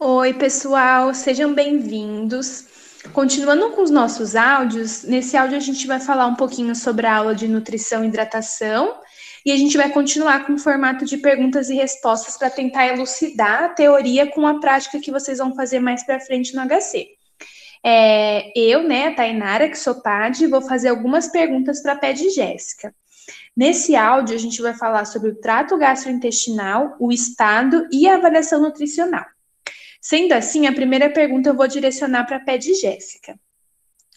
Oi, pessoal, sejam bem-vindos. Continuando com os nossos áudios, nesse áudio a gente vai falar um pouquinho sobre a aula de nutrição e hidratação e a gente vai continuar com o formato de perguntas e respostas para tentar elucidar a teoria com a prática que vocês vão fazer mais para frente no HC. É, eu, né, a Tainara, que sou PAD, vou fazer algumas perguntas para a PED Jéssica. Nesse áudio, a gente vai falar sobre o trato gastrointestinal, o estado e a avaliação nutricional. Sendo assim, a primeira pergunta eu vou direcionar para a PED Jéssica.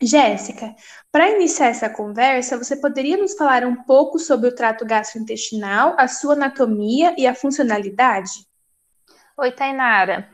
Jéssica, para iniciar essa conversa, você poderia nos falar um pouco sobre o trato gastrointestinal, a sua anatomia e a funcionalidade? Oi, Tainara.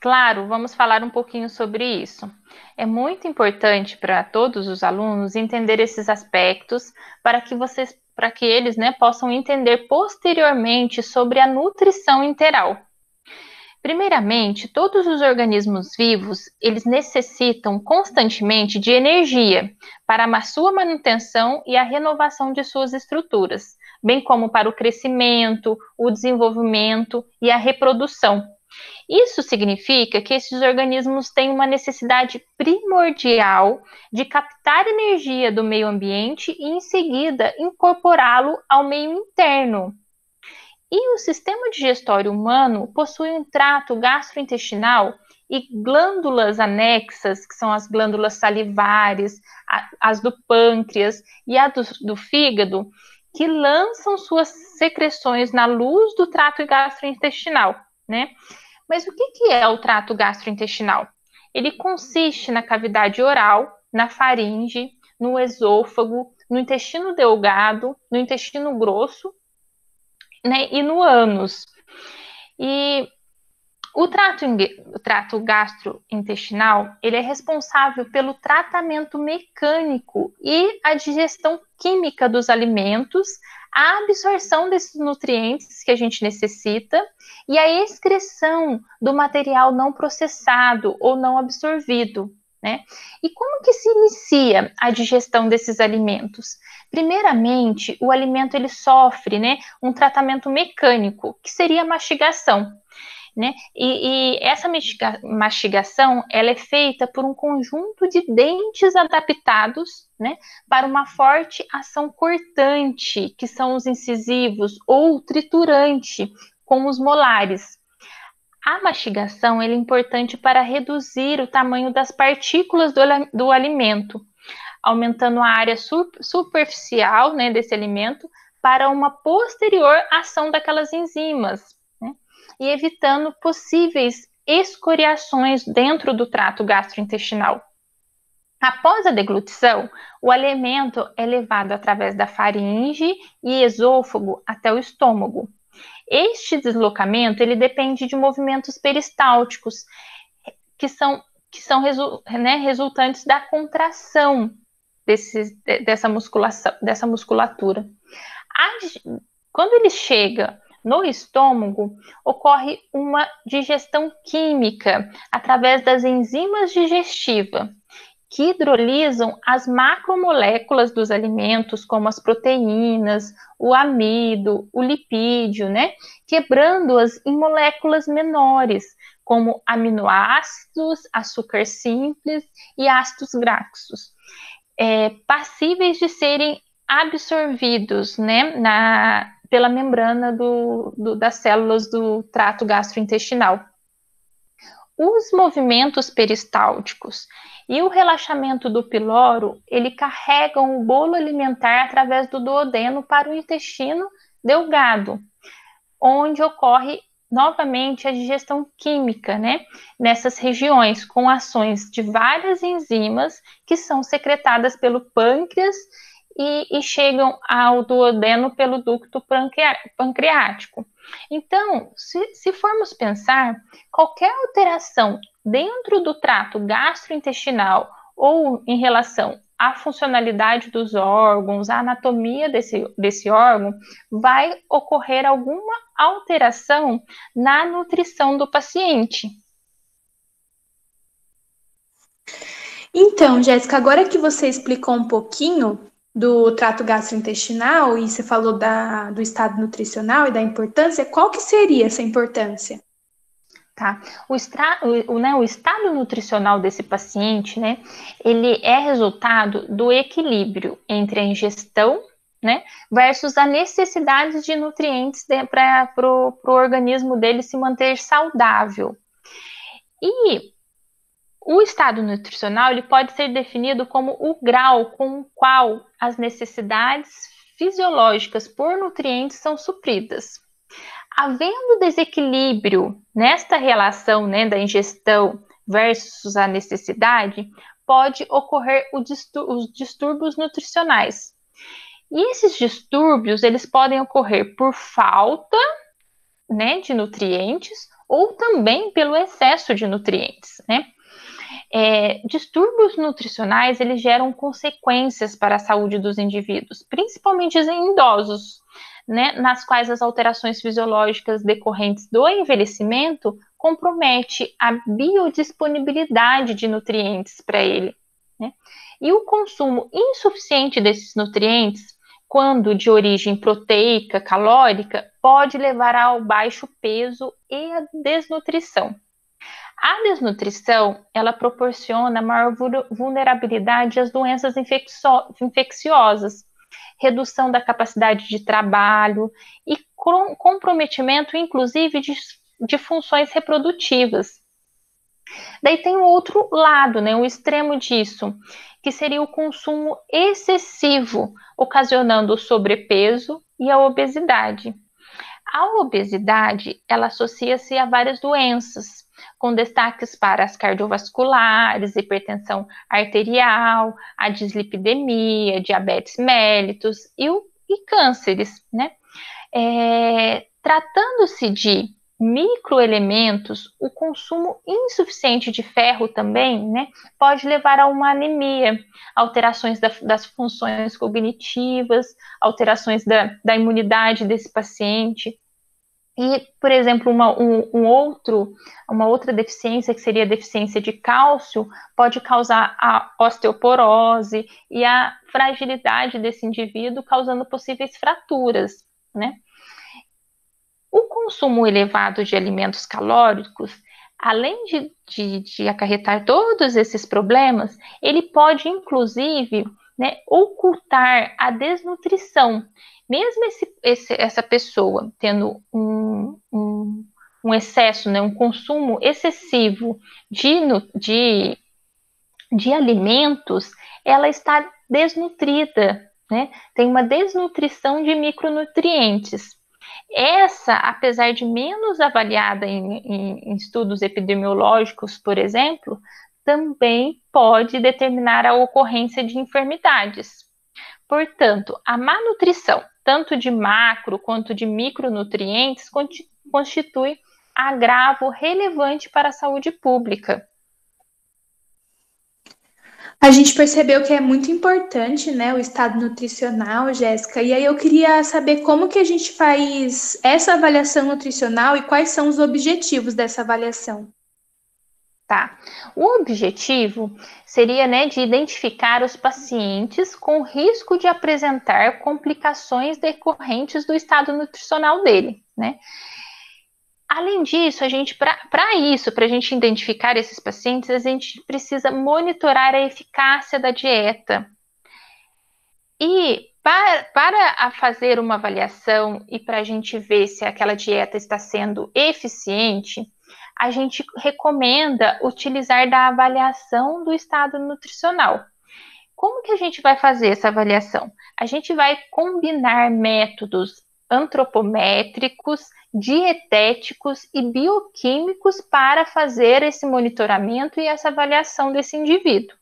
Claro, vamos falar um pouquinho sobre isso. É muito importante para todos os alunos entender esses aspectos para que vocês, para que eles, né, possam entender posteriormente sobre a nutrição interal. Primeiramente, todos os organismos vivos, eles necessitam constantemente de energia para a sua manutenção e a renovação de suas estruturas, bem como para o crescimento, o desenvolvimento e a reprodução. Isso significa que esses organismos têm uma necessidade primordial de captar energia do meio ambiente e, em seguida, incorporá-lo ao meio interno, e o sistema digestório humano possui um trato gastrointestinal e glândulas anexas, que são as glândulas salivares, as do pâncreas e a do, do fígado, que lançam suas secreções na luz do trato gastrointestinal, né? Mas o que, que é o trato gastrointestinal? Ele consiste na cavidade oral, na faringe, no esôfago, no intestino delgado, no intestino grosso né, e no ânus. E o trato, o trato gastrointestinal, ele é responsável pelo tratamento mecânico e a digestão química dos alimentos, a absorção desses nutrientes que a gente necessita e a excreção do material não processado ou não absorvido. Né? E como que se inicia a digestão desses alimentos? Primeiramente, o alimento ele sofre né, um tratamento mecânico, que seria a mastigação. Né? E, e, essa mastigação ela é feita por um conjunto de dentes adaptados né, para uma forte ação cortante, que são os incisivos, ou triturante, com os molares. A mastigação é importante para reduzir o tamanho das partículas do, do alimento, aumentando a área superficial né, desse alimento para uma posterior ação daquelas enzimas, né, e evitando possíveis escoriações dentro do trato gastrointestinal. Após a deglutição, o alimento é levado através da faringe e esôfago até o estômago. Este deslocamento ele depende de movimentos peristálticos que são, que são resu, né, resultantes da contração desse, dessa musculação, dessa musculatura. A, quando ele chega no estômago, ocorre uma digestão química através das enzimas digestivas que hidrolisam as macromoléculas dos alimentos, como as proteínas, o amido, o lipídio, né? Quebrando-as em moléculas menores, como aminoácidos, açúcar simples e ácidos graxos, é, passíveis de serem absorvidos, né? Na, pela membrana do, do, das células do trato gastrointestinal. Os movimentos peristálticos e o relaxamento do piloro, ele carrega o bolo alimentar através do duodeno para o intestino delgado, onde ocorre novamente a digestão química, né? Nessas regiões, com ações de várias enzimas que são secretadas pelo pâncreas e, e chegam ao duodeno pelo ducto pancreático. Então, se, se formos pensar, qualquer alteração dentro do trato gastrointestinal ou em relação à funcionalidade dos órgãos, à anatomia desse, desse órgão, vai ocorrer alguma alteração na nutrição do paciente. Então, Jéssica, agora que você explicou um pouquinho do trato gastrointestinal e você falou da, do estado nutricional e da importância, qual que seria essa importância? Tá? O, o, né, o estado nutricional desse paciente, né, ele é resultado do equilíbrio entre a ingestão né, versus a necessidade de nutrientes para o organismo dele se manter saudável. E o estado nutricional ele pode ser definido como o grau com o qual as necessidades fisiológicas por nutrientes são supridas. Havendo desequilíbrio nesta relação né, da ingestão versus a necessidade, pode ocorrer os distúrbios nutricionais. E esses distúrbios, eles podem ocorrer por falta né, de nutrientes ou também pelo excesso de nutrientes, né? É, distúrbios nutricionais eles geram consequências para a saúde dos indivíduos, principalmente em idosos, né, nas quais as alterações fisiológicas decorrentes do envelhecimento compromete a biodisponibilidade de nutrientes para ele. Né? E o consumo insuficiente desses nutrientes, quando de origem proteica, calórica, pode levar ao baixo peso e à desnutrição. A desnutrição, ela proporciona maior vulnerabilidade às doenças infecciosas, redução da capacidade de trabalho e comprometimento, inclusive, de, de funções reprodutivas. Daí tem o outro lado, né, o extremo disso, que seria o consumo excessivo, ocasionando o sobrepeso e a obesidade. A obesidade, ela associa-se a várias doenças, com destaques para as cardiovasculares, hipertensão arterial, a dislipidemia, diabetes mellitus e, o, e cânceres, né? É, Tratando-se de microelementos, o consumo insuficiente de ferro também, né, pode levar a uma anemia, alterações da, das funções cognitivas, alterações da, da imunidade desse paciente, e, por exemplo, uma, um, um, outro, uma outra deficiência, que seria a deficiência de cálcio, pode causar a osteoporose e a fragilidade desse indivíduo, causando possíveis fraturas, né? O consumo elevado de alimentos calóricos, além de, de, de acarretar todos esses problemas, ele pode, inclusive, né, ocultar a desnutrição, mesmo esse, esse, essa pessoa tendo um, um, um, excesso, né, um consumo excessivo de, de, de alimentos, ela está desnutrida, né? Tem uma desnutrição de micronutrientes. Essa, apesar de menos avaliada em, em, em estudos epidemiológicos, por exemplo, também pode determinar a ocorrência de enfermidades. Portanto, a má nutrição tanto de macro quanto de micronutrientes, constitui agravo relevante para a saúde pública. A gente percebeu que é muito importante, né, o estado nutricional, Jéssica. E aí eu queria saber como que a gente faz essa avaliação nutricional e quais são os objetivos dessa avaliação. Tá. O objetivo seria né, de identificar os pacientes com risco de apresentar complicações decorrentes do estado nutricional dele, né? Além disso, a gente, para isso, para a gente identificar esses pacientes, a gente precisa monitorar a eficácia da dieta. E para, para fazer uma avaliação e para a gente ver se aquela dieta está sendo eficiente, a gente recomenda utilizar da avaliação do estado nutricional. Como que a gente vai fazer essa avaliação? A gente vai combinar métodos antropométricos, dietéticos e bioquímicos para fazer esse monitoramento e essa avaliação desse indivíduo.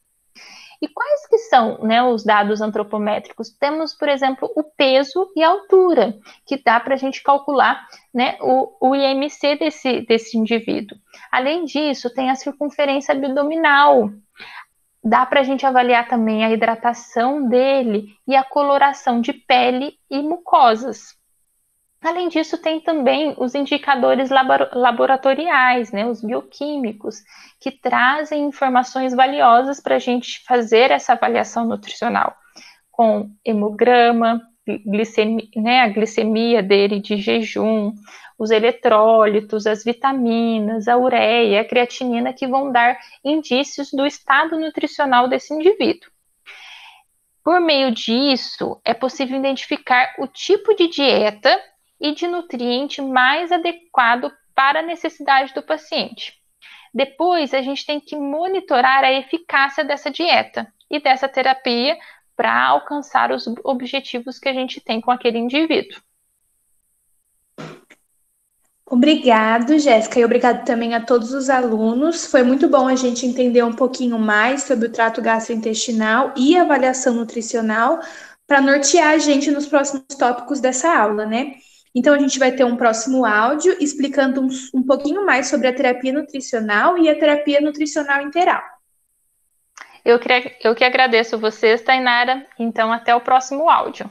E quais que são né, os dados antropométricos? Temos, por exemplo, o peso e a altura, que dá para a gente calcular né, o, o IMC desse, desse indivíduo. Além disso, tem a circunferência abdominal. Dá para a gente avaliar também a hidratação dele e a coloração de pele e mucosas. Além disso, tem também os indicadores laboratoriais, né, os bioquímicos, que trazem informações valiosas para a gente fazer essa avaliação nutricional, com hemograma, glicemia, né, a glicemia dele de jejum, os eletrólitos, as vitaminas, a ureia, a creatinina, que vão dar indícios do estado nutricional desse indivíduo. Por meio disso, é possível identificar o tipo de dieta e de nutriente mais adequado para a necessidade do paciente. Depois, a gente tem que monitorar a eficácia dessa dieta e dessa terapia para alcançar os objetivos que a gente tem com aquele indivíduo. Obrigado, Jéssica, e obrigado também a todos os alunos. Foi muito bom a gente entender um pouquinho mais sobre o trato gastrointestinal e avaliação nutricional para nortear a gente nos próximos tópicos dessa aula, né? Então, a gente vai ter um próximo áudio explicando um, um pouquinho mais sobre a terapia nutricional e a terapia nutricional interal. Eu, eu que agradeço vocês, Tainara. Então, até o próximo áudio.